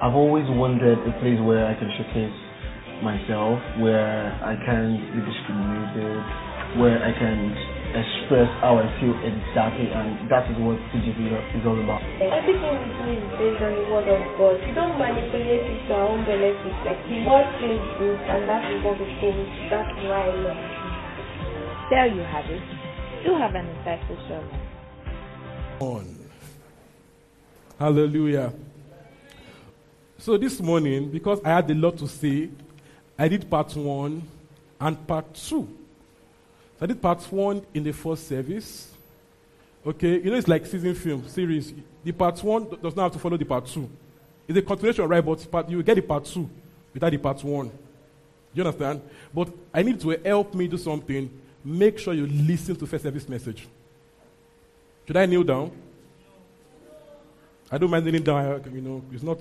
I've always wanted a place where I can showcase myself, where I can be discriminated, where I can express how I feel exactly, and that is what TGC is all about. Everything we do is based on the word of God. We don't manipulate it to our own benefit. Like the word feels good, and that is what we think. That's why I love it. There you have it. You have an insightful sermon. On. Hallelujah. So this morning, because I had a lot to say, I did part one and part two. So I did part one in the first service. Okay, you know it's like season film series. The part one does not have to follow the part two. It's a continuation, right? But part, you get the part two without the part one. You understand? But I need to help me do something. Make sure you listen to first service message. Should I kneel down? I don't mind kneeling down. You know, it's not.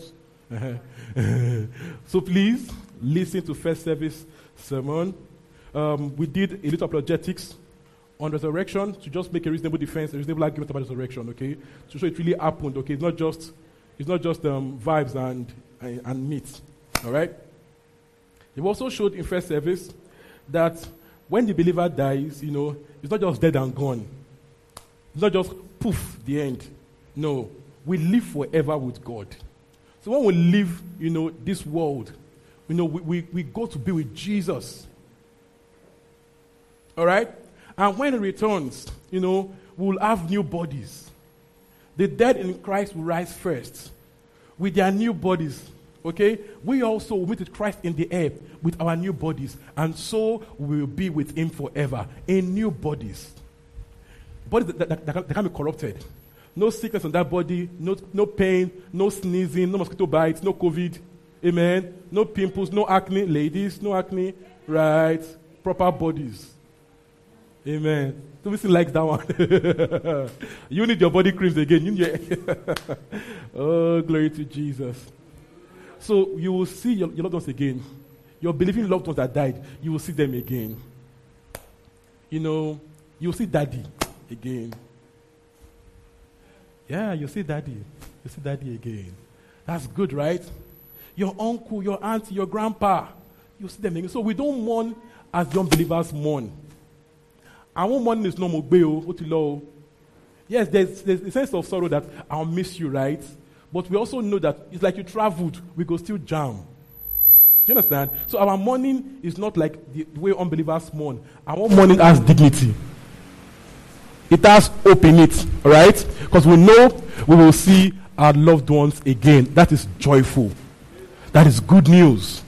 so please listen to first service sermon. Um, we did a little apologetics on resurrection to just make a reasonable defense, a reasonable argument about resurrection, okay? To show it really happened, okay? It's not just, it's not just um, vibes and, and, and meat, all right? He also showed in first service that when the believer dies, you know, it's not just dead and gone. It's not just poof, the end. No, we live forever with God. So when we leave, you know, this world, you know, we, we, we go to be with Jesus. All right? And when he returns, you know, we'll have new bodies. The dead in Christ will rise first with their new bodies. Okay? We also will meet with Christ in the air with our new bodies. And so we will be with him forever in new bodies. Bodies that, that, that, that can be corrupted. No sickness on that body, no, no pain, no sneezing, no mosquito bites, no COVID. Amen. No pimples, no acne. Ladies, no acne. Right. Proper bodies. Amen. Nobody likes that one. you need your body creams again. You need oh, glory to Jesus. So you will see your, your loved ones again. Your believing loved ones that died, you will see them again. You know, you'll see daddy again. Yeah, you see daddy. You see daddy again. That's good, right? Your uncle, your auntie, your grandpa, you see them again. So we don't mourn as young believers mourn. Our mourning is no more what low. Yes, there's, there's a sense of sorrow that I'll miss you, right? But we also know that it's like you traveled, we go still jam. Do you understand? So our mourning is not like the way unbelievers mourn. Our mourning has dignity. It has hope in it, right? Because we know we will see our loved ones again. That is joyful. That is good news.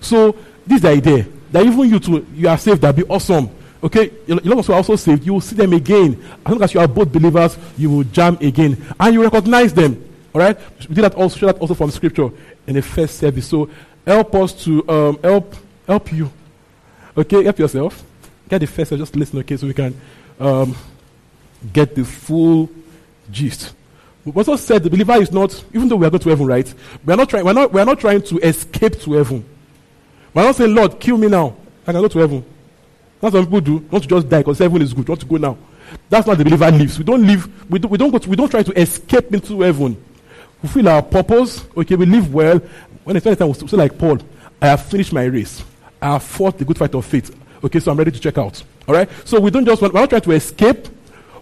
So this is the idea that even you too, you are saved. That'd be awesome. Okay, your loved ones are also saved. You will see them again. As long as you are both believers, you will jam again, and you recognize them. All right, we did that also. Show that also from Scripture in the first service. So help us to um, help help you. Okay, help yourself. Get the first. Just listen. Okay, so we can. Um, get the full gist. We also said the believer is not, even though we are going to heaven, right? We are not trying, we're not, we're not trying to escape to heaven. We're not saying, Lord, kill me now. I can go to heaven. That's what people do. Not to just die because heaven is good. Want to go now. That's not the believer lives. We don't live, we, do, we don't go to, we don't try to escape into heaven. We feel our purpose. Okay, we live well. When it's time, we say like Paul, I have finished my race. I have fought the good fight of faith. Okay, so I'm ready to check out. All right? So we don't just, want, we're not trying to escape.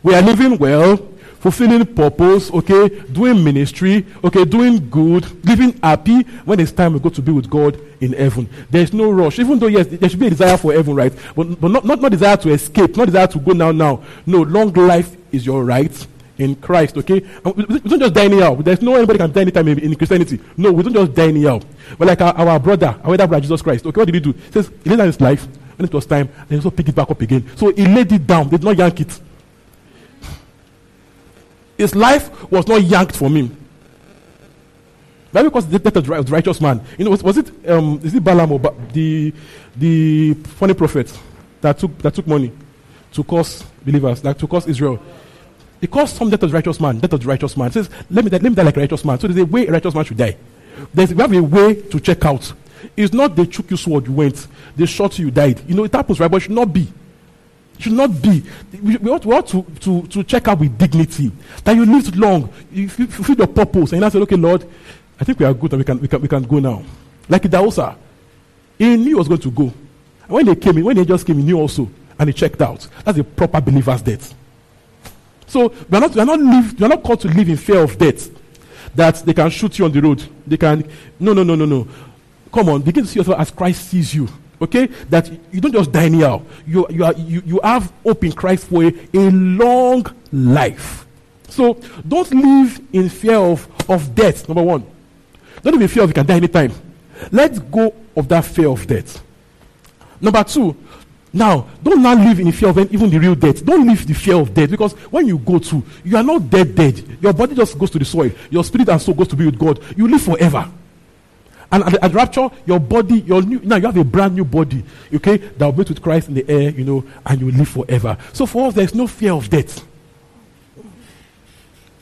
We are living well, fulfilling purpose, okay, doing ministry, okay, doing good, living happy when it's time we go to be with God in heaven. There's no rush. Even though, yes, there should be a desire for heaven, right? But, but not, not, not desire to escape, not desire to go now, now. No, long life is your right in Christ, okay? And we, don't just die anyhow. There's no anybody can die anytime in, Christianity. No, we don't just die anyhow. But like our, our brother, our elder brother Jesus Christ, okay, what did he do? He says, he laid down his life, when it was time, and he also picked it back up again. So he laid it down, they did not yank it. His life was not yanked from him. Bible because the death of the righteous man. You know, was, was it um, is it Balaam or ba- the the funny prophet that took that took money to cause believers, like to cause Israel? He calls some death of the righteous man, death of the righteous man. Says, let me, die, let me die like a righteous man. So there's a way a righteous man should die. There's, we have a way to check out. It's not they took you sword, you went. They shot you, you died. You know, it happens, right? But it should not be. Should not be. We, ought, we ought to, to, to check out with dignity. That you lived long, you fulfill your purpose. And you say, okay, Lord, I think we are good and we can, we can, we can go now. Like Daosa, he knew he was going to go. And when they came in, when they just came, he knew also. And he checked out. That's a proper believer's death. So we are not, we are not, live, we are not called to live in fear of death. That they can shoot you on the road. They can, no, no, no, no, no. Come on, begin to see yourself as Christ sees you. Okay? That you don't just die anyhow. You, you, are, you, you have hope in Christ for a, a long life. So don't live in fear of, of death, number one. Don't live in fear of you can die anytime. Let's go of that fear of death. Number two, now, don't now live in fear of even the real death. Don't live the fear of death because when you go to, you are not dead, dead. Your body just goes to the soil. Your spirit and soul goes to be with God. You live forever. And at, at rapture, your body, your new, now you have a brand new body, okay, that will meet with Christ in the air, you know, and you will live forever. So for us, there's no fear of death.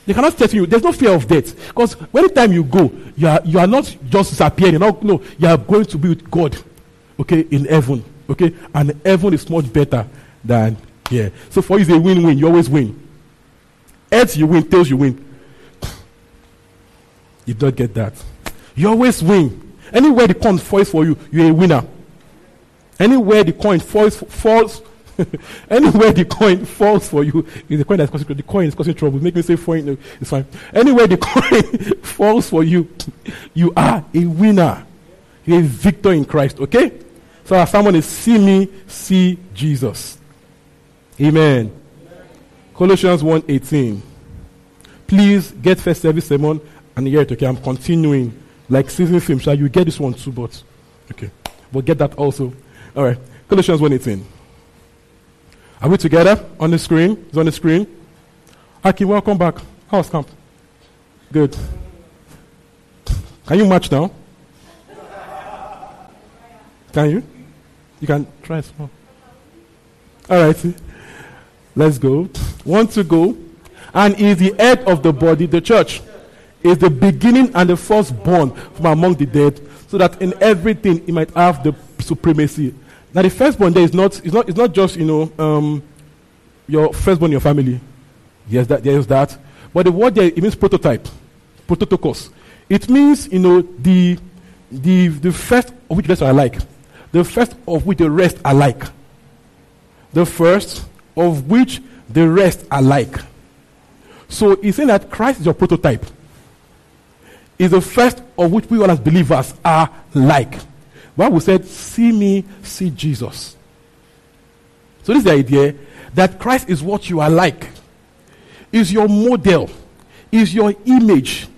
They cannot threaten you. There's no fear of death. Because anytime you go, you are, you are not just disappearing. No, no, you are going to be with God, okay, in heaven. Okay? And heaven is much better than here. So for you, it's a win win. You always win. Heads, you win. Tails, you win. You don't get that. You always win. Anywhere the coin falls for you, you're a winner. Anywhere the coin falls, falls anywhere the coin falls for you, the coin that's causing the coin is causing trouble. Make me say foreign, no, it's fine. Anywhere the coin falls for you, you are a winner. You're a victor in Christ. Okay? So as someone is see me, see Jesus. Amen. Amen. Colossians 1.18. Please get first service sermon and hear it, okay? I'm continuing. Like season film, shall you get this one too, but okay. But get that also. Alright. Colossians 1.18. Are we together on the screen? It's on the screen. Aki, welcome back. How's camp? Good. Can you match now? Can you? You can try small. All right. Let's go. Want to go. And is the head of the body, the church. Is the beginning and the firstborn from among the dead, so that in everything he might have the supremacy. Now the firstborn there is not is not it's not just you know um, your firstborn in your family. Yes, that there is that. But the word there it means prototype, prototokos. It means you know the the the first of which the rest are like the first of which the rest are like. The first of which the rest are like. So he's saying that Christ is your prototype. Is the first of which we all as believers are like. Bible said, see me, see Jesus. So this is the idea that Christ is what you are like. Is your model. Is your image.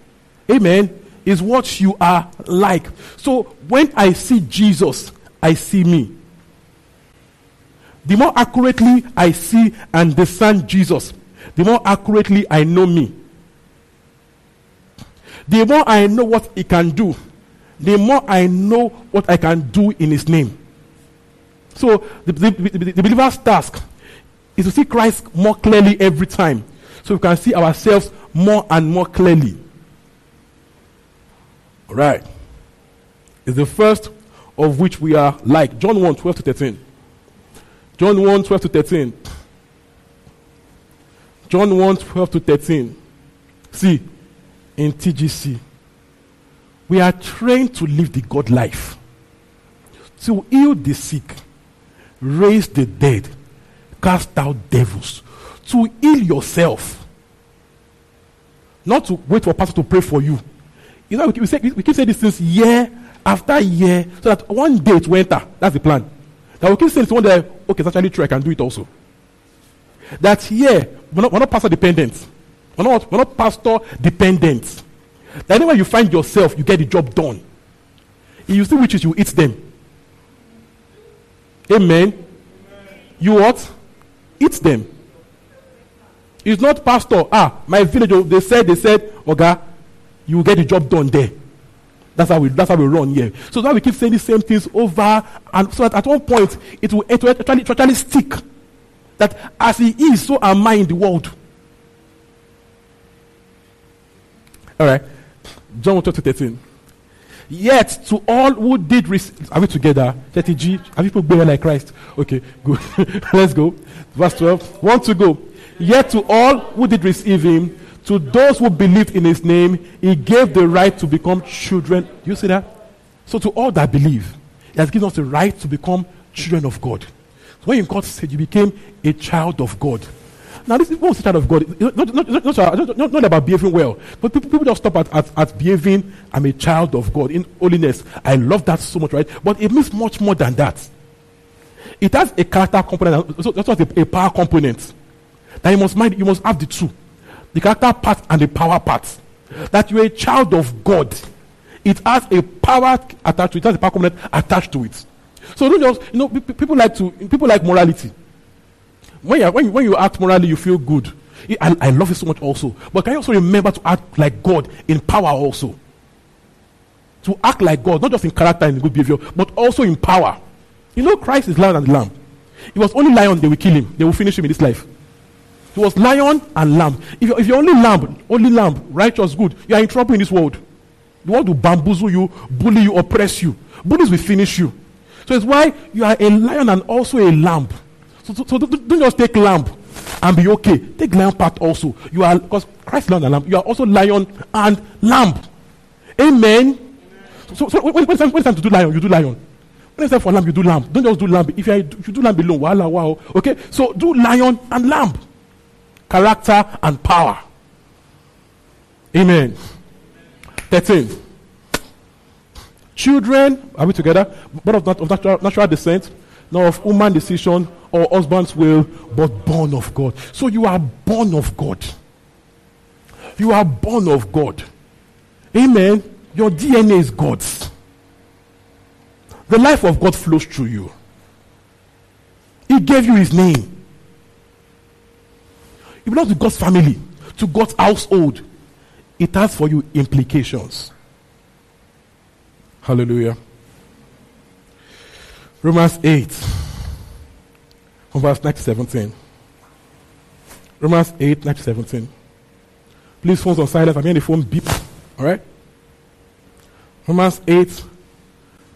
Amen. Is what you are like. So when I see Jesus, I see me. The more accurately I see and discern Jesus, the more accurately I know me. The more I know what he can do, the more I know what I can do in his name. So the, the, the, the believer's task is to see Christ more clearly every time. So we can see ourselves more and more clearly. All right. It's the first of which we are like. John 1 12 to 13. John 1 12 to 13. John 1 12 to 13. See, in TGC, we are trained to live the God life, to heal the sick, raise the dead, cast out devils, to heal yourself, not to wait for a pastor to pray for you. You know, we keep, say, we keep saying this since year after year, so that one day it will enter. That's the plan. That we keep saying one day, okay, it's actually true, I can do it also. That here, we're not, we're not pastor dependent. We're not, we're not pastor dependent. Anywhere you find yourself, you get the job done. If you see witches, you eat them. Amen. You what? Eat them. It's not pastor. Ah, my village, oh, they said, they said, Oga, you get the job done there. That's how we that's how we run here. So that we keep saying the same things over and so that at one point it will, it will actually, actually stick. That as he is, so am I in the world. All right. John 1 13. Yet to all who did receive, are we together? 30G, have you people been like Christ? Okay, good. Let's go. Verse 12. Want to go. Yet to all who did receive him, to those who believed in his name, he gave the right to become children. You see that? So to all that believe, he has given us the right to become children of God. So when God said you became a child of God. Now this is what a child of God. Not, not, not, not, not, not about behaving well. But people, people just stop at, at, at behaving, I'm a child of God in holiness. I love that so much, right? But it means much more than that. It has a character component, so that's what a, a power component. That you must mind, you must have the two the character part and the power part. That you're a child of God. It has a power attached to it, it has a power component attached to it. So don't just, you know, people like to, people like morality. When you, when you, when you act morally, you feel good. I, I love it so much also. But can you also remember to act like God in power also? To act like God, not just in character and good behavior, but also in power. You know, Christ is lion and lamb. It was only lion, they will kill him. They will finish him in this life. It was lion and lamb. If you're, if you're only lamb, only lamb, righteous, good, you are in trouble in this world. The world will bamboozle you, bully you, oppress you. Bullies will finish you. So it's why you are a lion and also a lamb. So, so, so don't, just take lamb and be okay. Take lion part also. You are because Christ lion and lamb. You are also lion and lamb. Amen. So, so when, when, it's time, when it's time to do lion, you do lion. When it's time for lamb, you do lamb. Don't just do lamb. If you, if you do lamb alone, wow, wow. Okay. So do lion and lamb character, and power. Amen. 13. Children, are we together? But of, not, of natural, natural descent, nor of human decision or husband's will, but born of God. So you are born of God. You are born of God. Amen. Your DNA is God's. The life of God flows through you. He gave you his name. You belong to God's family, to God's household. It has for you implications. Hallelujah. Romans 8, from verse 9 to 17. Romans 8, 9 to 17. Please, phones on silent. I'm hearing the phone beep. All right? Romans 8,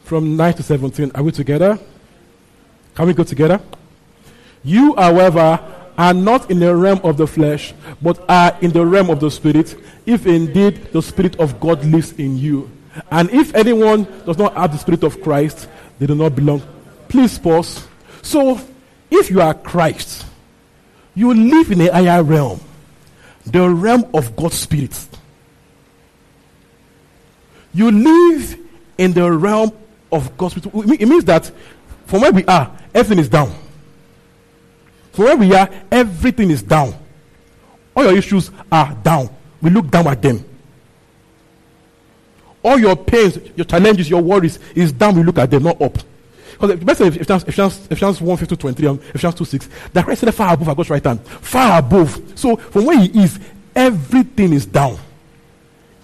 from 9 to 17. Are we together? Can we go together? You, however, are not in the realm of the flesh, but are in the realm of the spirit, if indeed the spirit of God lives in you. And if anyone does not have the spirit of Christ, they do not belong. Please pause. So, if you are Christ, you live in a higher realm, the realm of God's spirit. You live in the realm of God's spirit. It means that from where we are, everything is down. So where we are, everything is down. All your issues are down. We look down at them. All your pains, your challenges, your worries is down. We look at them, not up. Because the best if Ephesians, Ephesians, Ephesians 1 50 23, um, Ephesians 2 6, that Christ said far above our God's right hand. Far above. So from where he is, everything is down.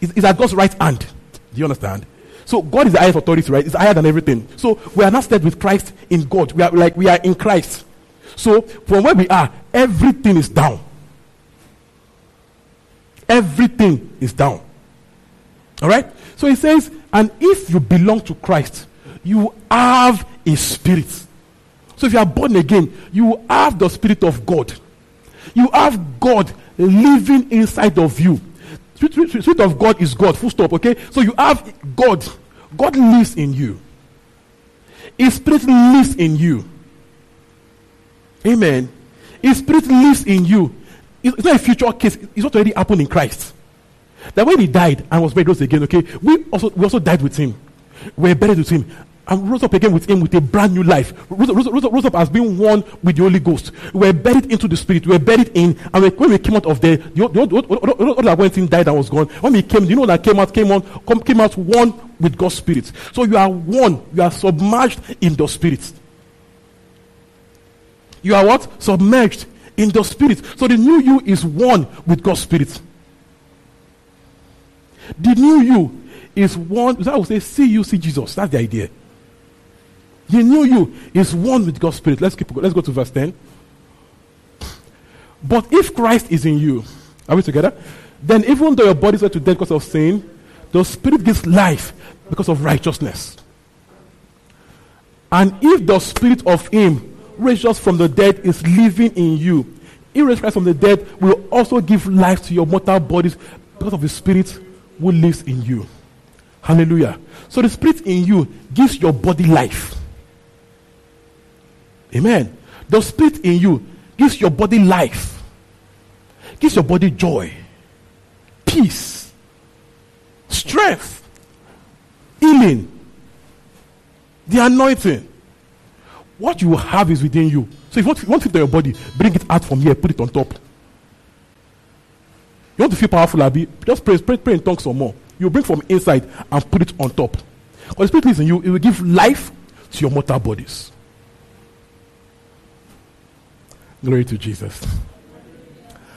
It's, it's at God's right hand. Do you understand? So God is the highest authority, right? It's higher than everything. So we are not stead with Christ in God. We are like we are in Christ. So from where we are, everything is down. Everything is down. All right? So he says, and if you belong to Christ, you have a spirit. So if you are born again, you have the spirit of God. You have God living inside of you. Spirit, of God is God. Full stop. Okay. So you have God. God lives in you. His spirit lives in you. Amen. His spirit lives in you. It's not a future case. It's what already happened in Christ. That when he died and was buried again, okay, we also we also died with him. We are buried with him. And rose up again with him with a brand new life. Rose, rose, rose, rose up as being one with the Holy Ghost. We were buried into the Spirit. We were buried in, and when we came out of there, the, the, the, the, that went in died and was gone. When we came, you know that came out, came on, come, came out one with God's Spirit. So you are one. You are submerged in the Spirit. You are what? Submerged in the spirit. So the new you is one with God's spirit. The new you is one. I would say, see you, see Jesus. That's the idea. He knew you is one with God's Spirit. Let's keep. Let's go to verse ten. But if Christ is in you, are we together? Then even though your bodies were to death because of sin, the Spirit gives life because of righteousness. And if the Spirit of Him raised us from the dead is living in you, He raised Christ from the dead will also give life to your mortal bodies because of the Spirit who lives in you. Hallelujah. So the Spirit in you gives your body life. Amen. The Spirit in you gives your body life, gives your body joy, peace, strength, healing, the anointing. What you have is within you. So if you want, you want to on your body, bring it out from here, put it on top. You want to feel powerful, Abby? Just pray, pray, pray in tongues some more. You bring from inside and put it on top. Because the Spirit is in you, it will give life to your mortal bodies. Glory to Jesus.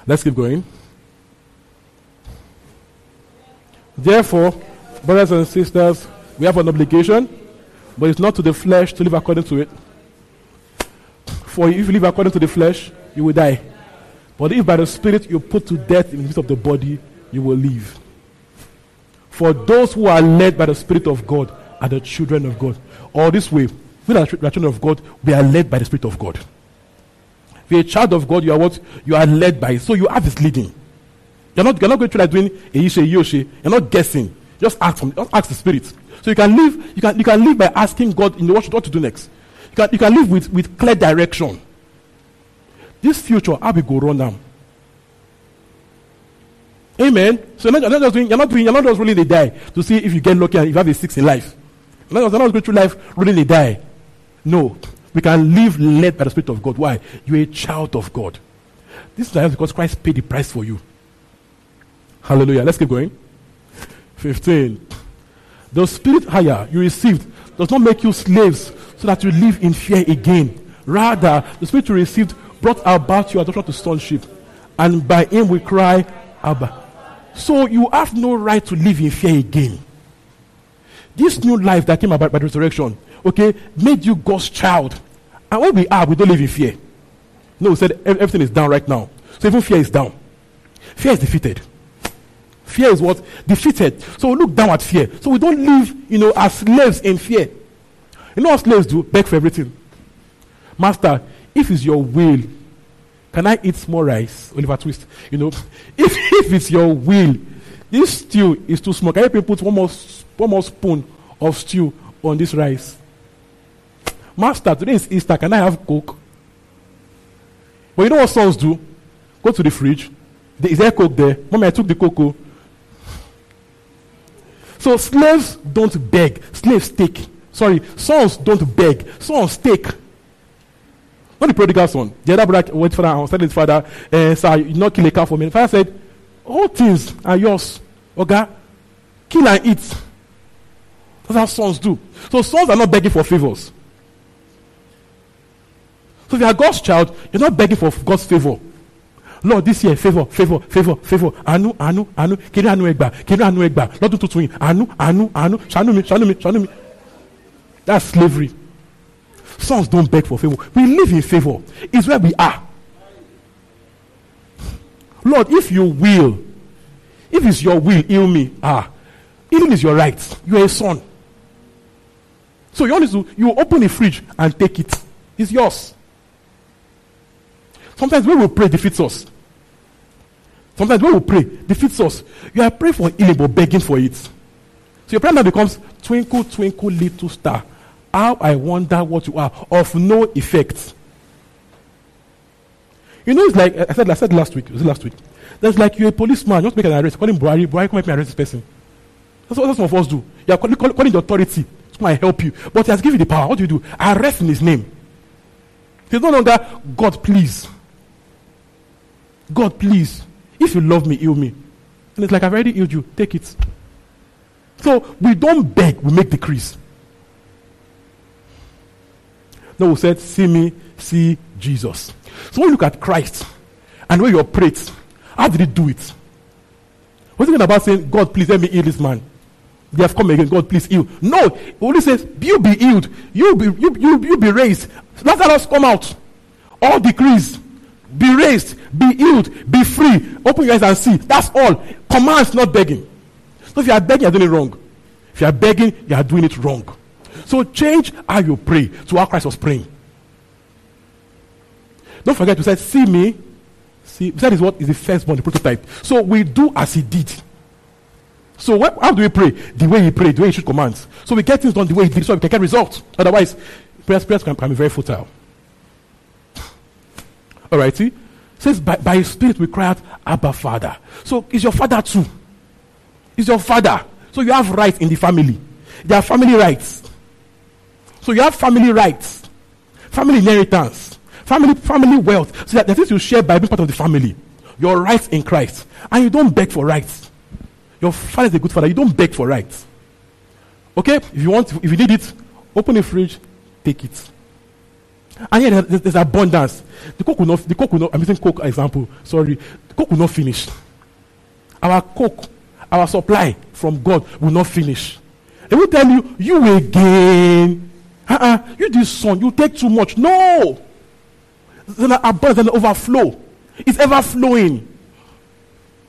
Let's keep going. Therefore, brothers and sisters, we have an obligation, but it's not to the flesh to live according to it. For if you live according to the flesh, you will die. But if by the Spirit you put to death in the midst of the body, you will live. For those who are led by the Spirit of God are the children of God. Or this way, we are children of God, we are led by the Spirit of God. You're a child of God, you are what? You are led by. So you have this leading. You're not, you're not going through like doing a yishe, yoshe. You're not guessing. Just ask from, just ask the Spirit. So you can live, you can, you can live by asking God in the what, what to do next. You can, you can live with, with clear direction. This future, how we go run now. Amen. So you're not, you're not just doing, you're not doing, you're not just rolling the die to see if you get lucky and if you have a six in life. You're not, you're not going through life rolling the die. No. We can live led by the Spirit of God. Why? You're a child of God. This is because Christ paid the price for you. Hallelujah. Let's keep going. 15. The spirit higher you received does not make you slaves so that you live in fear again. Rather, the spirit you received brought about your adoption to sonship. And by him we cry, Abba. So you have no right to live in fear again. This new life that came about by the resurrection, okay, made you God's child. And when we are, we don't live in fear. No, we said everything is down right now. So even fear is down. Fear is defeated. Fear is what? Defeated. So we look down at fear. So we don't live, you know, as slaves in fear. You know what slaves do? Beg for everything. Master, if it's your will, can I eat small rice? Oliver Twist. You know, if, if it's your will, this stew is too small. Can you put one more, one more spoon of stew on this rice? Master, today is Easter. Can I have Coke? But you know what sons do? Go to the fridge. Is there Coke there? Mommy, I took the cocoa. So slaves don't beg. Slaves take. Sorry, sons don't beg. Sons take. Not the prodigal son. The other brother went for and said his father, eh, Sir, you not kill a cow for me. The father said, All things are yours. Okay? Kill and eat. That's how sons do. So sons are not begging for favors. So if you are God's child, you're not begging for God's favor. Lord, this year, favor, favor, favor, favor. Anu, anu, anu. Kiri anu egba, kiri anu egba. Lọ́dún tuntun yìí. Anu, anu, anu. Ṣàánú mi, ṣàánú mi, ṣàánú mi. That's slavery. Sons don't beg for favor. We live in favor. It's where we are. Lord, if you will, if it's your will, heal me. Ah, healing is your right. You are a son. So you do, you open the fridge and take it. It's yours. Sometimes when we pray defeats us. Sometimes when we pray defeats us. You are praying for healing but begging for it. So your prayer now becomes twinkle, twinkle, little star. How I wonder what you are of no effect. You know, it's like I said, I said last week. Was it last week? There's like you're a policeman, to make an arrest. Call him Buhari. Buhari, come help me arrest this person. That's what, some of us do. You are calling, the authority to come help you. But he has given you the power. What do you do? Arrest in his name. He's no longer God, please. God, please. If you love me, heal me. And it's like, I've already healed you. Take it. So we don't beg, we make decrees. No, we said, see me, see Jesus. So when you look at Christ and when you operate, how did he do it? Was it about saying, God, please let me heal this man? they have come again. God, please heal. No, only says, you be healed. You be, you, you, you be raised. Lazarus come out. All decrees. Be raised. Be healed. Be free. Open your eyes and see. That's all. Commands, not begging. So if you are begging, you are doing it wrong. If you are begging, you are doing it wrong. So change how you pray to how Christ was praying. Don't forget to say, see me. See, that is what is the firstborn, the prototype. So we do as he did. So what, how do we pray? The way he prayed, the way he issued commands. So we get things done the way he did so we can get results. Otherwise, prayers, prayers can, can be very futile. Alright, see? Says by, by his spirit we cry out, Abba Father. So is your father too. Is your father. So you have rights in the family. There are family rights. So you have family rights, family inheritance, family family wealth. So that the things you share by being part of the family. Your rights in Christ. And you don't beg for rights. Your father is a good father. You don't beg for rights. Okay? If you want, if you need it, open the fridge, take it. And yet there's, there's abundance. The coke will not, the coke will not, I'm using coke example, sorry. The coke will not finish. Our coke, our supply from God will not finish. They will tell you, you again. Uh-uh, you this son, you take too much. No. There's an abundance and overflow. It's ever flowing.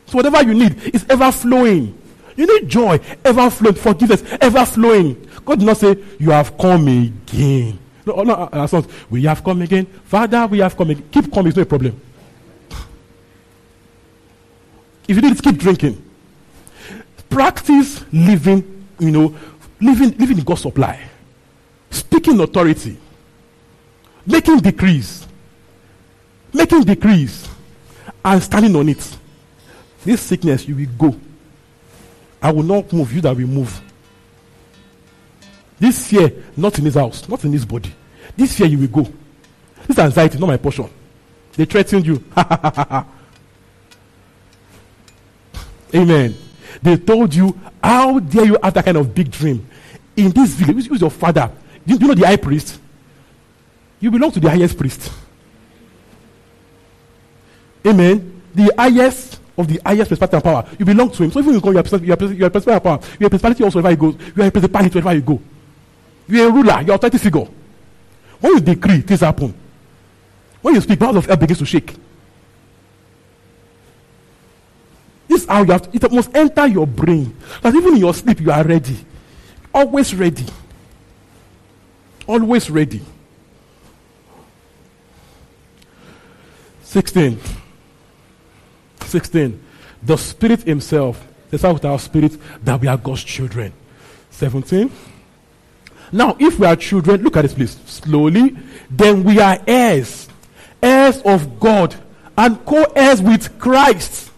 So whatever you need is ever flowing. You need joy, ever flowing, forgiveness, ever flowing. God did not say, You have come again. No, no, uh, uh sons, we have come again. Father, we have come again. Keep coming, it's no problem. If you need it, keep drinking. Practice living, you know, living, living in God's supply. Speaking authority. Making decrees. Making decrees. And standing on it. This sickness, you will go. I will not move, you that will move. This fear, not in his house, not in his body. This fear, you will go. This anxiety, not my portion. They threatened you. Amen. They told you, How dare you have that kind of big dream? In this village, who's your father? Do you know the high priest? You belong to the highest priest. Amen. The highest of the highest principality and power. You belong to him. So even you are, you are, you principality and power. You are principality also wherever you go. You are a principality wherever you go. You are a ruler. You are authority figure. When you decree, things happen. When you speak, the of hell begins to shake. This is how you have to, it must enter your brain. That even in your sleep, you are ready. Always ready. Always ready. 16. 16. The Spirit Himself says out with our spirit that we are God's children. 17. Now, if we are children, look at this please, slowly, then we are heirs, heirs of God, and co heirs with Christ.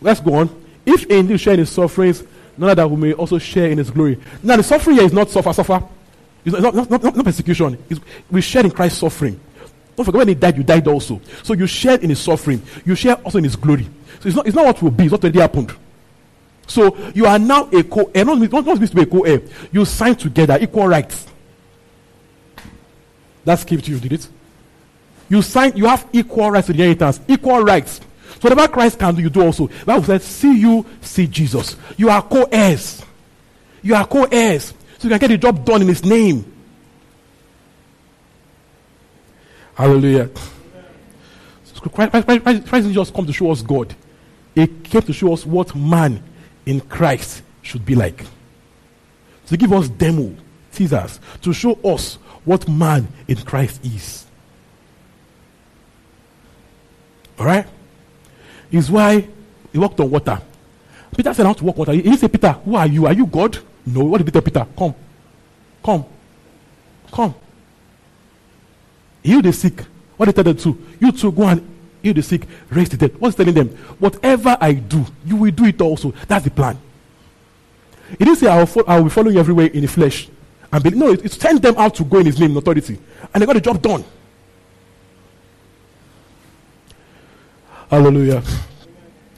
Let's go on. If indeed share in his sufferings, none that we may also share in his glory. Now, the suffering here is not suffer, suffer. It's not, not, not, not persecution. It's, we share in Christ's suffering. Don't forget when he died, you died also. So you share in his suffering. You share also in his glory. So it's not, it's not what will be, it's what already happened. So you are now a co-heir. Eh, not, not, not to be a co-heir. Eh, you sign together, equal rights. That's given to you, did it? You sign, you have equal rights to the inheritance, equal rights. So whatever Christ can do, you do also. The Bible says, see you, see Jesus. You are co-heirs. You are co-heirs. So you can get the job done in his name. Hallelujah. Christ, Christ, Christ, Christ didn't just come to show us God. He came to show us what man in Christ should be like. To give us demo, teasers, to show us what man in Christ is. Alright? Is why he walked on water. Peter said, I want to walk water. He didn't Peter, who are you? Are you God? No. What did Peter Peter? Come. Come. Come. Heal the sick. What did he tell them to? You two go and heal the sick, raise the dead. What's telling them? Whatever I do, you will do it also. That's the plan. He didn't say I will, fo- I will be following you everywhere in the flesh. And be, no, it, it sent them out to go in his name in authority. And they got the job done. Hallelujah.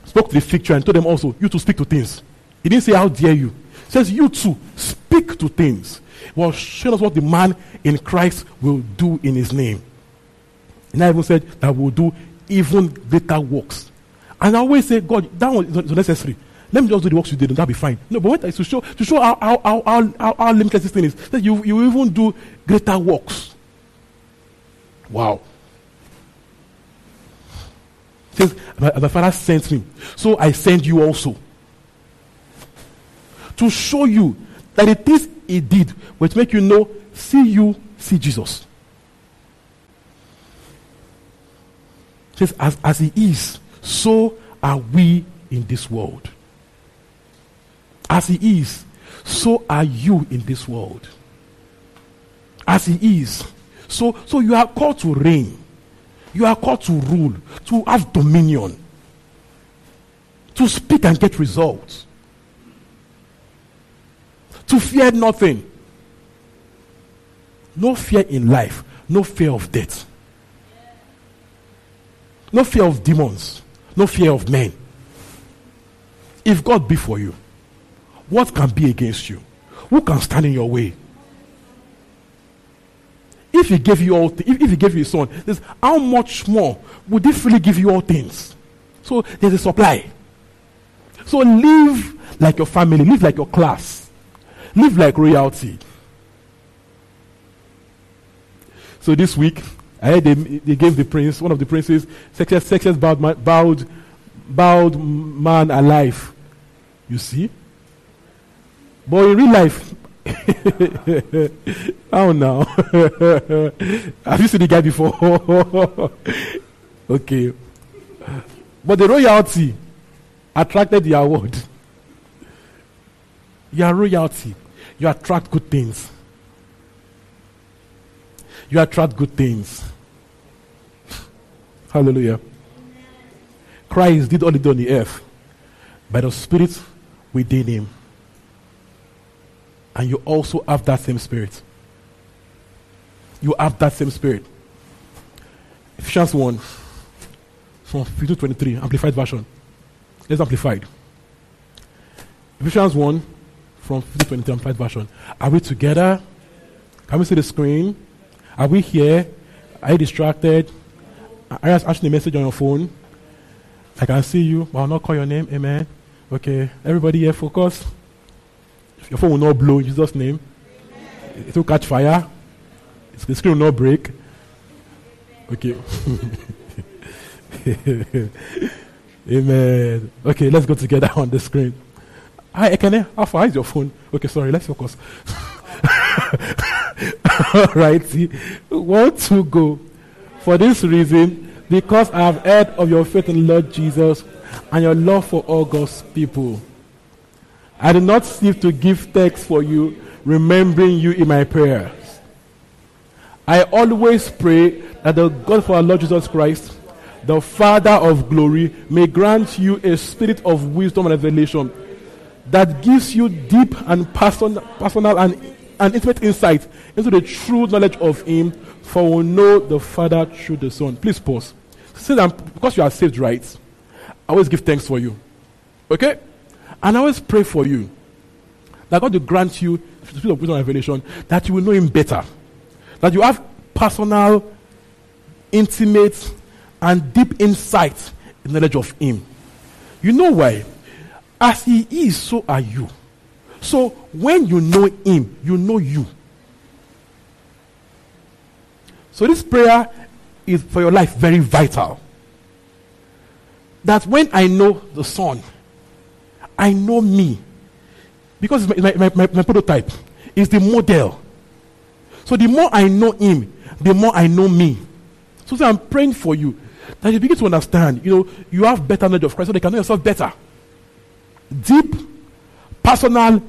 Spoke to the tree and told them also, you to speak to things. He didn't say, How dare you? He says, You too, speak to things. Well, show us what the man in Christ will do in his name. And I even said that we'll do even greater works. And I always say, God, that one is necessary. let me just do the works you did and that'll be fine. No, but when it's to show to show how how how, how, how, how limitless this thing is, that you you even do greater works. Wow. Says, my father sent me, so I send you also. To show you that the things he did to make you know, see you, see Jesus. Says, as, as he is, so are we in this world. As he is, so are you in this world. As he is. So, so you are called to reign. You are called to rule, to have dominion, to speak and get results, to fear nothing. No fear in life, no fear of death, no fear of demons, no fear of men. If God be for you, what can be against you? Who can stand in your way? If he gave you all, th- if, if he gave you his son, this, how much more would he freely give you all things? So there's a supply. So live like your family, live like your class, live like royalty. So this week, I heard they, they gave the prince, one of the princes, sexiest, sexiest bowed, man, bowed, bowed man alive. You see? But in real life, oh no. Have you seen the guy before? okay. But the royalty attracted the award. You are royalty. You attract good things. You attract good things. Hallelujah. Christ did all he did on the earth by the Spirit within him and you also have that same spirit. You have that same spirit. Ephesians 1 from 15 23, Amplified Version. Let's amplified. Ephesians 1 from 15 23, Amplified Version. Are we together? Can we see the screen? Are we here? Are you distracted? Are you asking a message on your phone? I can see you, but I'll not call your name. Amen. Okay. Everybody here, focus. Your phone will not blow in Jesus' name. It will catch fire. The screen will not break. Okay. Amen. Okay, let's go together on the screen. Hi, Ekene. How far is your phone? Okay, sorry, let's focus. All right, see. Want to go. For this reason, because I have heard of your faith in Lord Jesus and your love for all God's people. I do not cease to give thanks for you, remembering you in my prayers. I always pray that the God of our Lord Jesus Christ, the Father of glory, may grant you a spirit of wisdom and revelation that gives you deep and person, personal and, and intimate insight into the true knowledge of Him, for we know the Father through the Son. Please pause. Say that because you are saved, right? I always give thanks for you. Okay? And I always pray for you that God will grant you the spirit of wisdom and revelation, that you will know Him better, that you have personal, intimate, and deep insight in knowledge of Him. You know why? As He is, so are you. So when you know Him, you know you. So this prayer is for your life very vital. That when I know the Son, I know me. Because my, my, my, my prototype. It's the model. So the more I know him, the more I know me. So, so I'm praying for you that you begin to understand, you know, you have better knowledge of Christ so they can know yourself better. Deep, personal,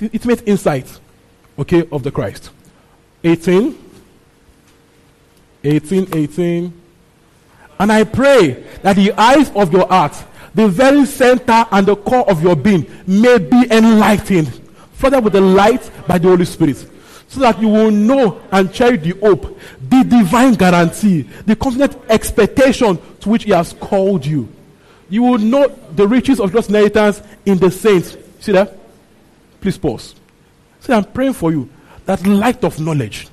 intimate insight, okay, of the Christ. 18. 18, 18. And I pray that the eyes of your heart the very center and the core of your being may be enlightened, further with the light by the Holy Spirit, so that you will know and cherish the hope, the divine guarantee, the confident expectation to which He has called you. You will know the riches of God's inheritance in the saints. See that? Please pause. See, I'm praying for you that light of knowledge,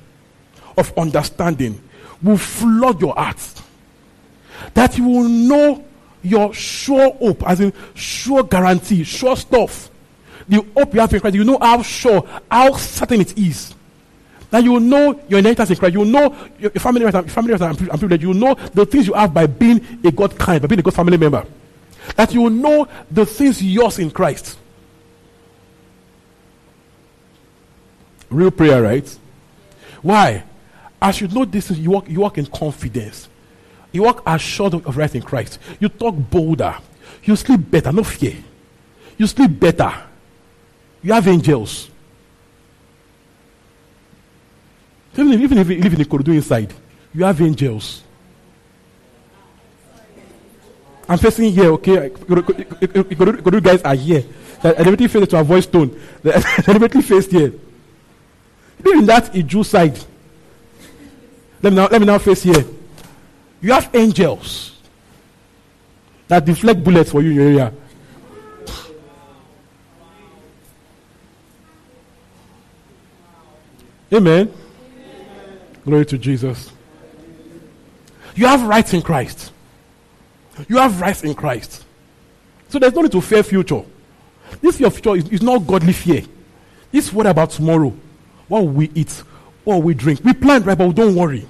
of understanding, will flood your heart. That you will know your sure hope, as in sure guarantee, sure stuff. The hope you have in Christ, you know how sure, how certain it is. That you will know your inheritance in Christ. You will know your, family, your family and privilege. You will know the things you have by being a God kind, by being a God family member. That you will know the things yours in Christ. Real prayer, right? Why? As you know this, you walk, you walk in confidence. You walk assured of right in Christ. You talk bolder. You sleep better, no fear. You sleep better. You have angels. Even if, even if you live in the corridor inside, you have angels. I'm facing here, okay? Corridor guys are here. The elevator faced to avoid stone. The elevator faced here. In that Iju side. Let me now, let me now face here. You have angels that deflect bullets for you in your area. Amen. Glory to Jesus. You have rights in Christ. You have rights in Christ. So there's no need to fear future. This your future is, is not godly fear. This what about tomorrow? What we eat? What we drink? We plan, right, but don't worry.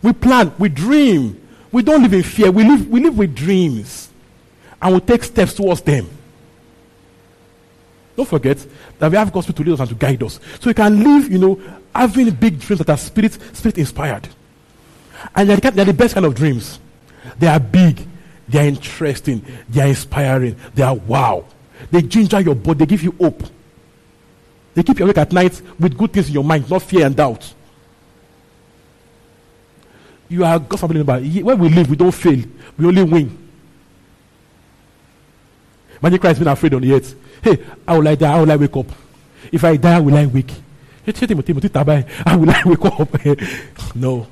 We plan, we dream. We don't live in fear. We live, we live with dreams. And we take steps towards them. Don't forget that we have gospel to lead us and to guide us. So we can live, you know, having big dreams that are spirit, spirit inspired. And they're the, they're the best kind of dreams. They are big, they are interesting, they are inspiring, they are wow. They ginger your body, they give you hope. They keep you awake at night with good things in your mind, not fear and doubt. You are God's family member. When we live, we don't fail. We only win. Imagine Christ been afraid on the earth. Hey, how will I die? How will I wake up? If I die, will I wake? How will I wake up? no.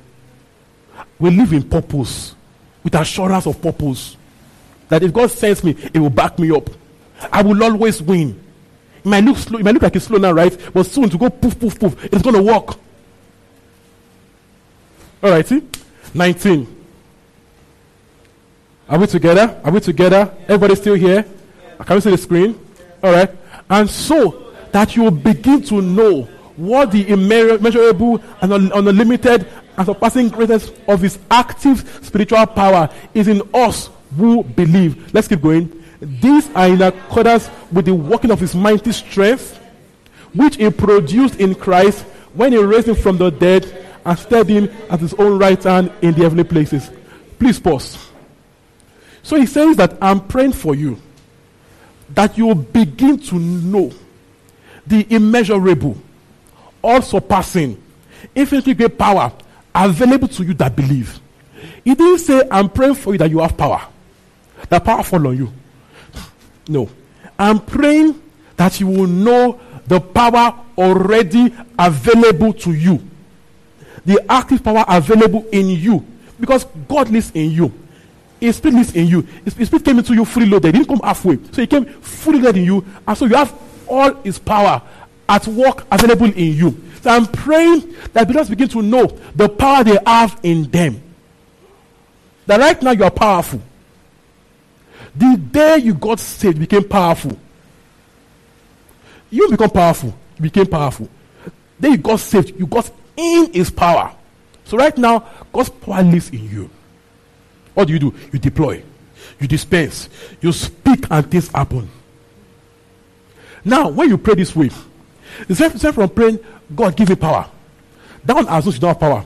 We live in purpose, with assurance of purpose. That if God sends me, it will back me up. I will always win. It might look slow, it might look like it's slow now, right? But soon to go poof, poof, poof, it's going to work. All right, see? 19. Are we together? Are we together? Everybody still here? Can we see the screen? All right. And so that you will begin to know what the immeasurable and unlimited and surpassing greatness of his active spiritual power is in us who believe. Let's keep going. These are in accordance with the working of his mighty strength, which he produced in Christ when he raised him from the dead and set him at his own right hand in the heavenly places. Please pause. So he says that I'm praying for you that you will begin to know the immeasurable, all surpassing, infinitely great power available to you that believe. He didn't say, I'm praying for you that you have power. That power fall on you. No. I'm praying that you will know the power already available to you. The active power available in you. Because God lives in you. His spirit lives in you. His, his spirit came into you fully loaded. He didn't come halfway. So he came fully loaded in you. And so you have all his power at work available in you. So I'm praying that believers begin to know the power they have in them. That right now you are powerful. The day you got saved, became powerful. You become powerful. You became powerful. Then you got saved. You got in his power. So right now, God's power lives in you. What do you do? You deploy. You dispense. You speak and things happen. Now, when you pray this way, different from praying, God give me power. That one assumes you don't have power.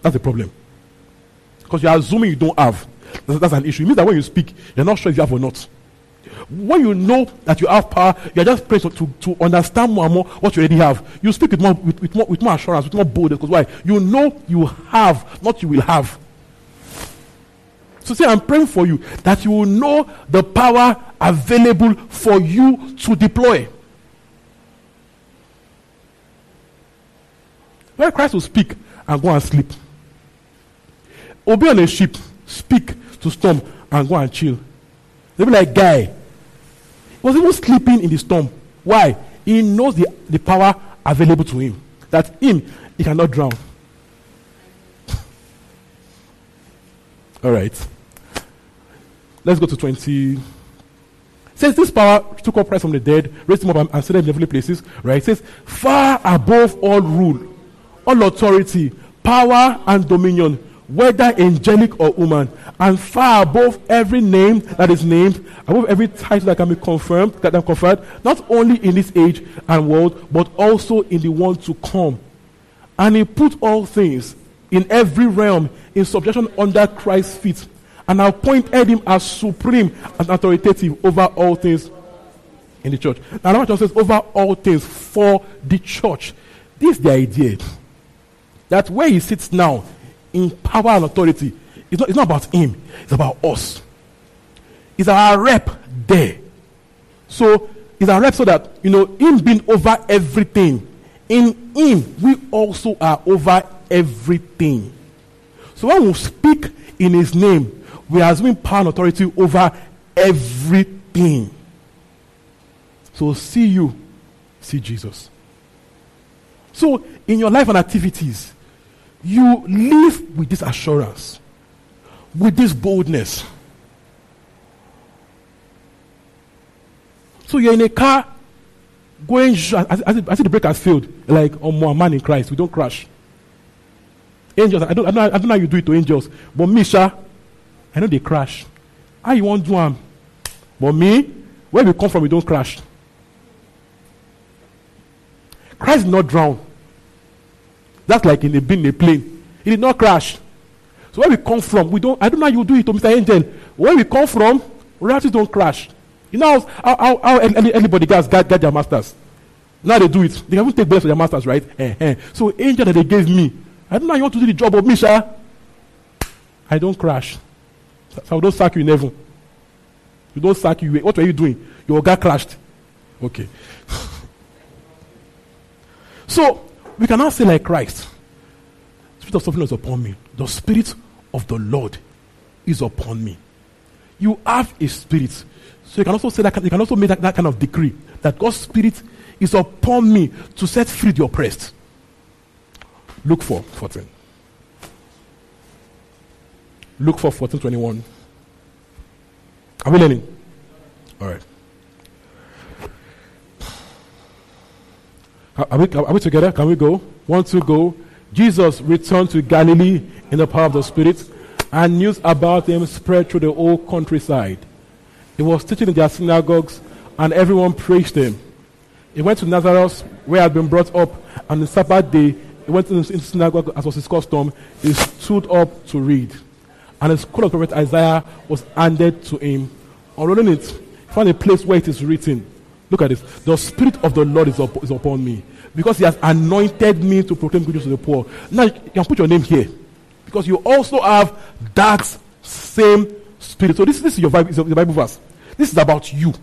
That's the problem. Because you're assuming you don't have. That's, an issue. It means that when you speak, you're not sure if you have or not. When you know that you have power, you're just praying to, to, understand more and more what you already have. You speak with more, with, with more, with more assurance, with more boldness. Because why? You know you have, not you will have. So say, I'm praying for you that you will know the power available for you to deploy. When Christ will speak and go and sleep. Or be on a ship, speak to storm and go and chill. They'll be like, guy, he was even sleeping in the storm. Why? He knows the, the power available to him. That him, he cannot drown. All right. let's go to 20. It says this power took up Christ from the dead, raised him up and, and set him in heavenly places. Right? It says far above all rule, all authority, power and dominion, whether angelic or human, and far above every name that is named, above every title that can be confirmed, that can conferred, not only in this age and world, but also in the one to come. And he put all things in every realm in subjection under Christ's feet, and appointed him as supreme and authoritative over all things in the church. Now, number says over all things for the church. This is the idea that where he sits now in power and authority, it's not, it's not about him, it's about us. It's our rep there. So it's our rep so that you know him being over everything. In him, we also are over everything. So when we speak in his name, we are assuming power and authority over everything. So see you, see Jesus. So in your life and activities, you live with this assurance, with this boldness. So you're in a car going, as, as, the brake has failed, like, oh, more man in Christ, we don't crash. Angels, I don't, I don't, I don't know how you do it to angels, but me, Misha, I know they crash. How you want to do? But me, where we come from, we don't crash. Christ did not drown. That's like in a being a plane. It did not crash. So where we come from, we don't. I don't know how you do it to Mr. Angel. Where we come from, royalties don't crash. You know how, how, how any, anybody guys get their masters. Now they do it. They haven't take blessing for their masters, right? Eh. So angel that they gave me, I don't know how you want to do the job of me, sir. I don't crash. So I don't sack you in heaven. You don't sack you. What were you doing? Your guy crashed. Okay. so we cannot say like Christ. Spirit of something is upon me. The spirit of the Lord is upon me. You have a spirit. So you can also say that you can also make that, that kind of decree that God's spirit is upon me to set free the oppressed. Luke 4 14. Luke 4 14 21. Are we learning? All right. Are we, are we together? Can we go? One, two, go. Jesus returned to Galilee in the power of the Spirit, and news about him spread through the whole countryside. He was teaching in their synagogues, and everyone praised him. He went to Nazareth, where he had been brought up, and on the Sabbath day, he went into the synagogue as was his custom. He stood up to read. And the scroll of prophet Isaiah was handed to him. Unrolling it, he found a place where it is written. Look at this. The Spirit of the Lord is, up, is upon me because He has anointed me to proclaim good news to the poor. Now you can put your name here because you also have that same Spirit. So this, this is your Bible, Bible verse. This is about you.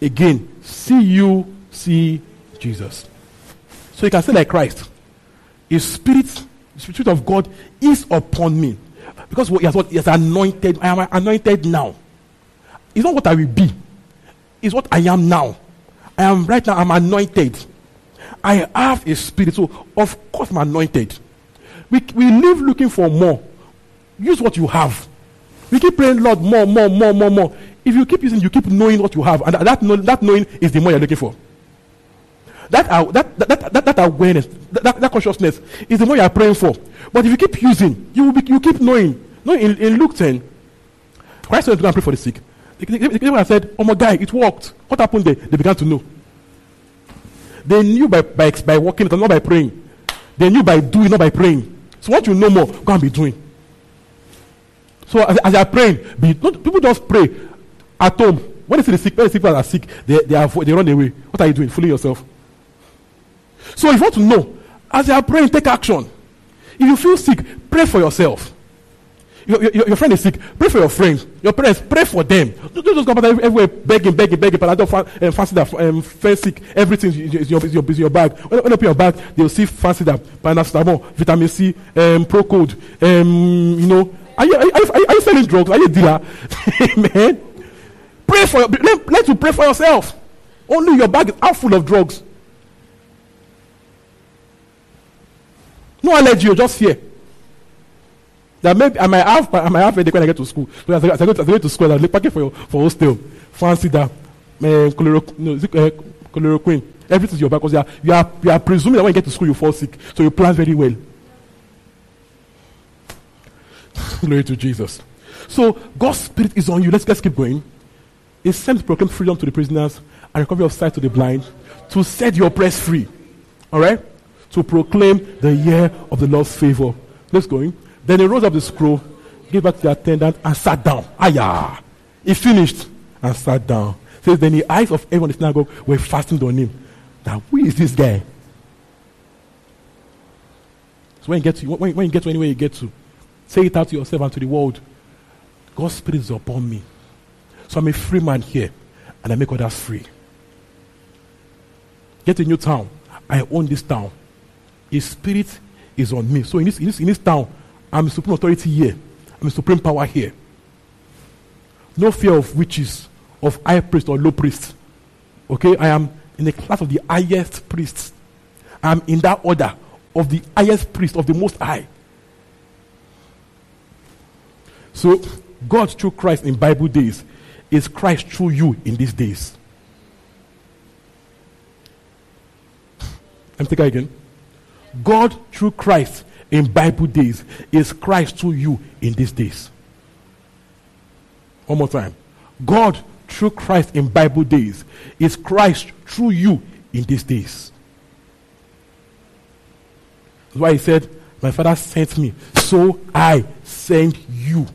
Again, see you, see Jesus. So you can say like Christ. His Spirit, the Spirit of God is upon me because he has what he has anointed. I am anointed now. It's not what I will be is what I am now. I am right now, I'm anointed. I have a spirit. So, of course, I'm anointed. We, we live looking for more. Use what you have. We keep praying, Lord, more, more, more, more, more. If you keep using, you keep knowing what you have. And that, that, knowing is the more you're looking for. That, uh, that, that, that, that, awareness, that, that consciousness is the more you're praying for. But if you keep using, you will be, you keep knowing. No, in, in Luke 10, Christ said to go and pray for the sick. The said, Oh my guy, it worked. What happened there? They began to know. They knew by, by, by walking, not by praying. They knew by doing, not by praying. So what you know more, go and be doing. So as, as you are praying, be, not, people just pray at home. When they see the sick, when the sick people are sick, they, they, are, they run away. What are you doing? Fooling yourself. So if you want to know, as you are praying, take action. If you feel sick, pray for yourself. Your, your, friend is sick. Pray for your friends. Your parents, pray for them. Don't, just go about everywhere begging, begging, begging. But I don't um, fancy that um, sick. Everything is your, is your, is your bag. When, you open your bag, they'll see fancy that paracetamol, vitamin C, um, Procold. Um, you know, are you, are, you, are you selling drugs? Are you a dealer? Man, pray for your, let, let you pray for yourself. Only your bag is half full of drugs. No allergy, just fear. That maybe I might have I might have headache when I get to school. So as I, as I, go, to, as I go to school, I'll packing for for hostel. Fancy that uh, chloro, no, chloroquine. Everything's your back because you are, you are you are presuming that when you get to school you fall sick. So you plan very well. Glory to Jesus. So God's spirit is on you. Let's let's keep going. It's sent to proclaim freedom to the prisoners and recovery of sight to the blind, to set your oppressed free. All right? To proclaim the year of the Lord's favor. Let's go. Then he rose up the scroll, gave back to the attendant, and sat down. Ayah! He finished and sat down. Says then the eyes of everyone in the synagogue were fastened on him. Now, who is this guy? So when you get to when, when you get to anywhere you get to, say it out to yourself and to the world. God's spirit is upon me. So I'm a free man here, and I make others free. Get a new town. I own this town. His spirit is on me. So in this, in this, in this town, I'm supreme authority here. I'm supreme power here. No fear of witches, of high priest or low priest. Okay, I am in the class of the highest priests. I'm in that order of the highest priest of the most high. So God through Christ in Bible days is Christ through you in these days. Let me take that again. God through Christ in Bible days is Christ through you in these days. One more time. God through Christ in Bible days is Christ through you in these days. That's why he said, My father sent me, so I send you.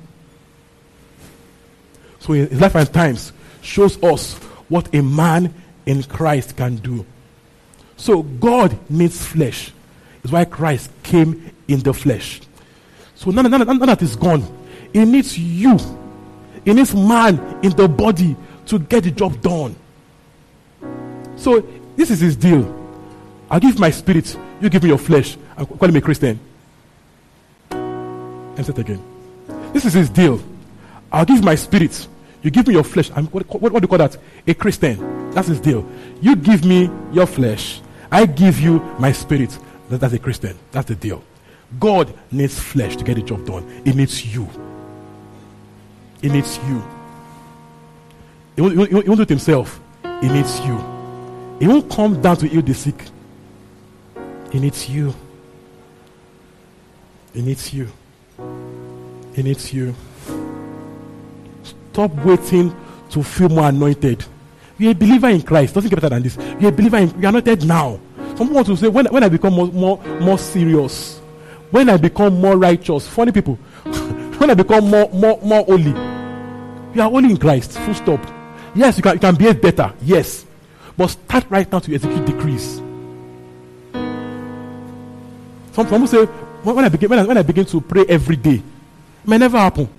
So his life and times shows us what a man in Christ can do. So God needs flesh. Is why Christ came in the flesh. So none, none that is gone. It needs you. It needs man in the body to get the job done. So this is his deal. I'll give my spirit, you give me your flesh. I'm calling me a Christian. And say it again. This is his deal. I'll give my spirit. You give me your flesh. I'm, what, what, what do you call that? A Christian. That's his deal. You give me your flesh. I give you my spirit. That, that's a Christian. That's the deal. God needs flesh to get the job done. It needs you. It needs you. He won't, he won't do it himself. He needs you. He won't come down to heal the sick. He needs you. He needs you. He needs you. Stop waiting to feel more anointed. You're a believer in Christ. Doesn't get better than this. You're a believer in you're anointed now. Some people want to say when, when I become more, more, more serious, when I become more righteous, funny people, when I become more, more, more holy, you are holy in Christ. Full stop. Yes, you can, you can behave better. Yes. But start right now to execute decrees. Some people say, when I, begin, when, I, when I begin to pray every day, it may never happen.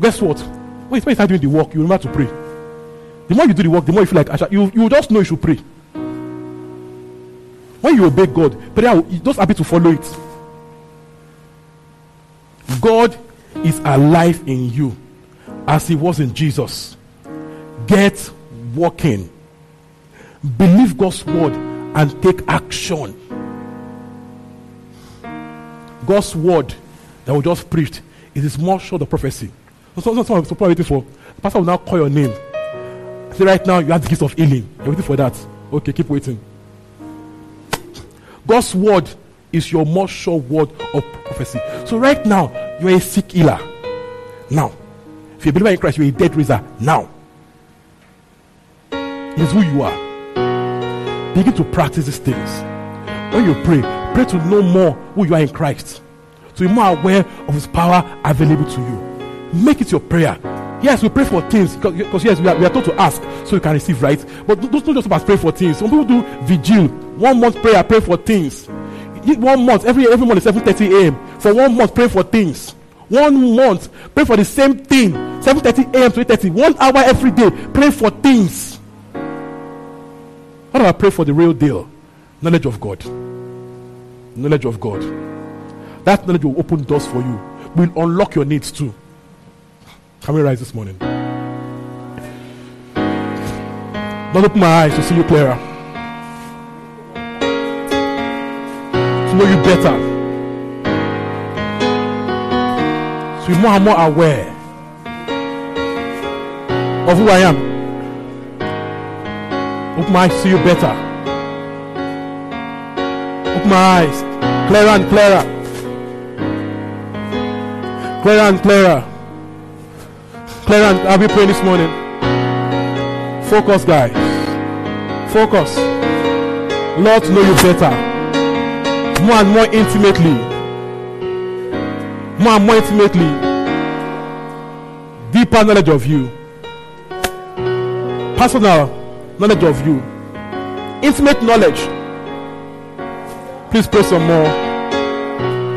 Guess what? When you start doing the work, you remember to pray. The more you do the work, the more you feel like you, you just know you should pray. When you obey God, prayer will just happy to follow it. God is alive in you as he was in Jesus. Get walking. Believe God's word and take action. God's word that we just preached it is more sure the prophecy. So, so, so, so, waiting for. Pastor will now call your name. Say right now you have the gift of healing. You're waiting for that. Okay, keep waiting. God's word is your more sure word of prophecy. So right now, you're a sick healer. Now, if you're a believer in Christ, you're a dead raiser. Now, is who you are. Begin to practice these things. When you pray, pray to know more who you are in Christ. To be more aware of His power available to you. Make it your prayer. Yes, we pray for things because yes, we are, we are told to ask so you can receive, right? But don't, don't just about pray for things. Some people do vigil, one month prayer, pray for things. One month, every every month, seven thirty a.m. For one month, pray for things. One month, pray for the same thing. Seven thirty a.m. to eight thirty. One hour every day, pray for things. What do I pray for the real deal? Knowledge of God. Knowledge of God. That knowledge will open doors for you. Will unlock your needs too. Can we rise this morning? Don't open my eyes to see you clearer. To know you better. to be more and more aware of who I am. Open my eyes to see you better. Open my eyes, clearer and clearer. Clearer and clearer. And I'll be praying this morning. Focus, guys. Focus. Lord, know you better. More and more intimately. More and more intimately. Deeper knowledge of you. Personal knowledge of you. Intimate knowledge. Please pray some more.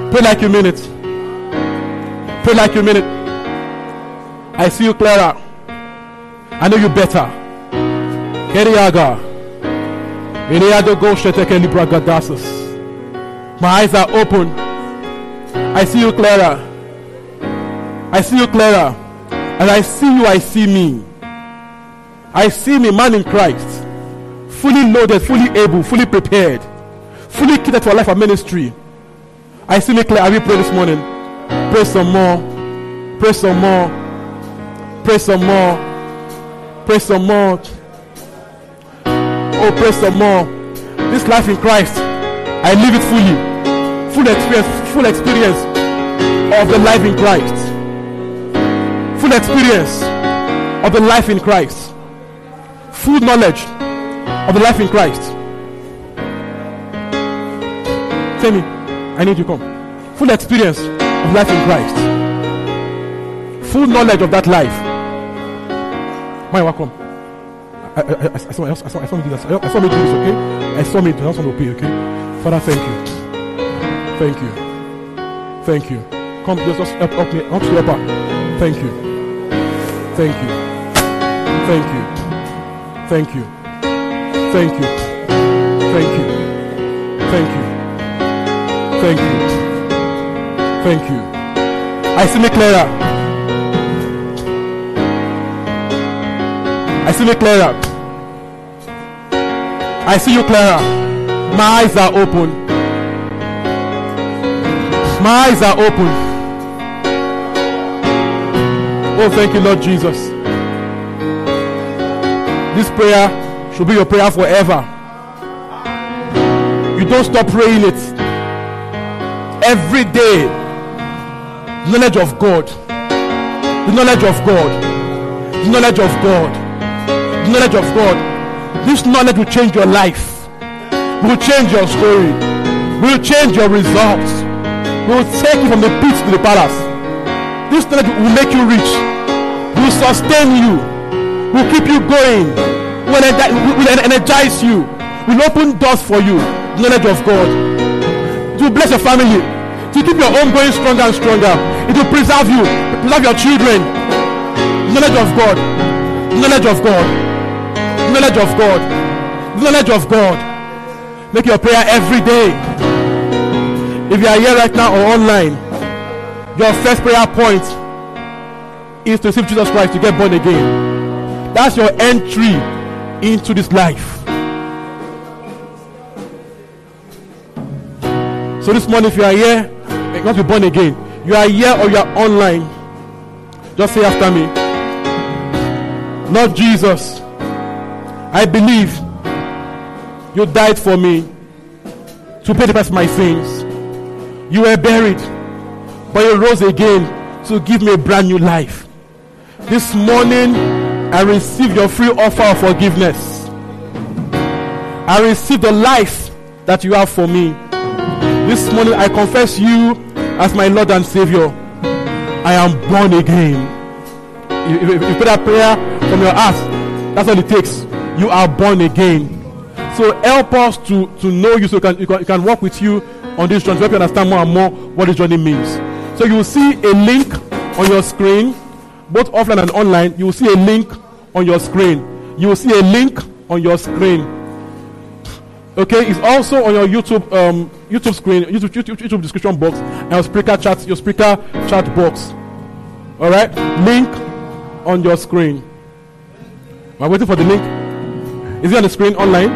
Pray like you mean it. Pray like you mean it. I see you clearer. I know you better. Keriaga. My eyes are open. I see you clearer. I see you clearer. And I see you, I see me. I see me, man in Christ, fully loaded, fully able, fully prepared, fully kitted for life and ministry. I see me clear. I will pray this morning. Pray some more. Pray some more. Pray some more. Pray some more. Oh, pray some more. This life in Christ, I live it fully. Full experience, full experience of the life in Christ. Full experience of the life in Christ. Full knowledge of the life in Christ. Tell me, I need you come. Full experience of life in Christ. Full knowledge of that life. My welcome. I, I, I, saw, I, saw, I saw me do this. I, saw me do this, okay? I saw me do this. To pay, okay? Father, thank you. Thank you. Thank you. Come, just, just help, help me. Help to help her. Thank you. Thank you. Thank you. Thank you. Thank you. Thank you. Thank you. Thank you. Thank you. I see me clearer. I see me clearer. I see you clearer. My eyes are open. My eyes are open. Oh, thank you, Lord Jesus. This prayer should be your prayer forever. You don't stop praying it. Every day, knowledge of God. The knowledge of God. The knowledge of God. Knowledge of God. This knowledge will change your life. Will change your story. Will change your results. Will take you from the pit to the palace. This knowledge will make you rich. Will sustain you. Will keep you going. Will energize you. Will open doors for you. Knowledge of God. It will bless your family. To keep your home going stronger and stronger. It will preserve you. Preserve your children. Knowledge of God. Knowledge of God. Knowledge of God. The knowledge of God. Make your prayer every day. If you are here right now or online, your first prayer point is to receive Jesus Christ to get born again. That's your entry into this life. So this morning, if you are here, you want be born again. You are here or you are online. Just say after me. Lord Jesus, I believe you died for me to pay the price for my sins. You were buried, but you rose again to give me a brand new life. This morning, I receive your free offer of forgiveness. I receive the life that you have for me. This morning, I confess you as my Lord and Savior. I am born again. If you put that prayer from your heart, that's all it takes. You are born again. So help us to, to know you so you can, you can, you can work with you on this journey to help you understand more and more what this journey means. So you will see a link on your screen, both offline and online. You will see a link on your screen. You will see a link on your screen. Okay, it's also on your YouTube um, YouTube screen, YouTube, YouTube, YouTube description box, and your speaker chat, your speaker chat box. All right, link on your screen. I'm waiting for the link. Is it on the screen online?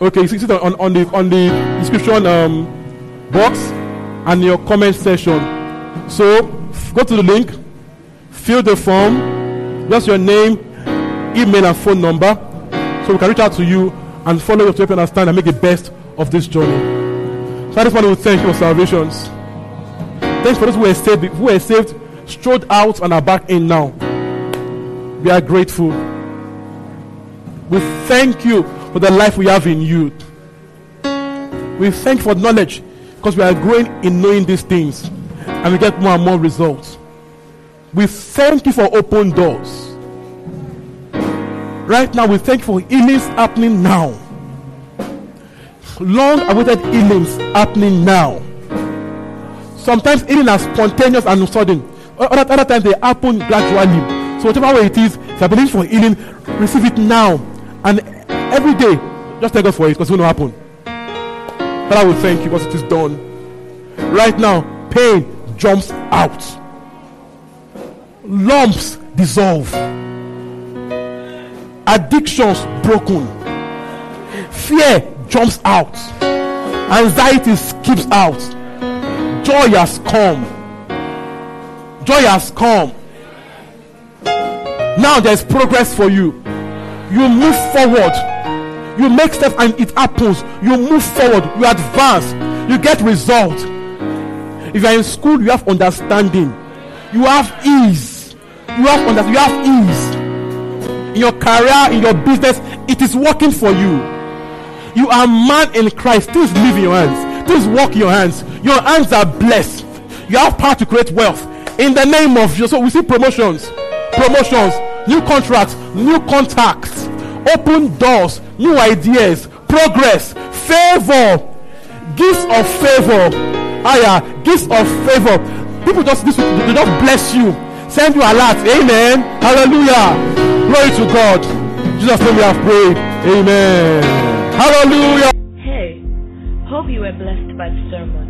Okay, you see it on, on the on the description um, box. and your comment section. So go to the link, fill the form, just your name, email, and phone number, so we can reach out to you and follow you to help you understand and make the best of this journey. So I just want to thank you for salvations. Thanks for those who were saved, who were saved, strode out and are back in now. We are grateful. We thank you for the life we have in you. We thank for knowledge because we are growing in knowing these things and we get more and more results. We thank you for open doors. Right now, we thank you for healings happening now. Long awaited healings happening now. Sometimes healing are spontaneous and sudden. Other, other times they happen gradually. So whatever way it is, if you believe for healing, receive it now. And every day, just thank God for it because it will not happen. But I will thank you because it is done. Right now, pain jumps out. Lumps dissolve. Addictions broken. Fear jumps out. Anxiety skips out. Joy has come. Joy has come. Now there's progress for you. You move forward. You make steps and it happens. You move forward. You advance. You get results. If you are in school, you have understanding. You have ease. You have under, you have ease. In your career, in your business, it is working for you. You are man in Christ. Things live in your hands. Things work in your hands. Your hands are blessed. You have power to create wealth. In the name of Jesus. So we see promotions, promotions, new contracts, new contacts, open doors, new ideas, progress, favor, gifts of favor. Higher, gifts of favor. People just this they just bless you, send you a lot. Amen. Hallelujah. Glory to God. Jesus name we have prayed. Amen. Hallelujah. Hey, hope you were blessed by the sermon.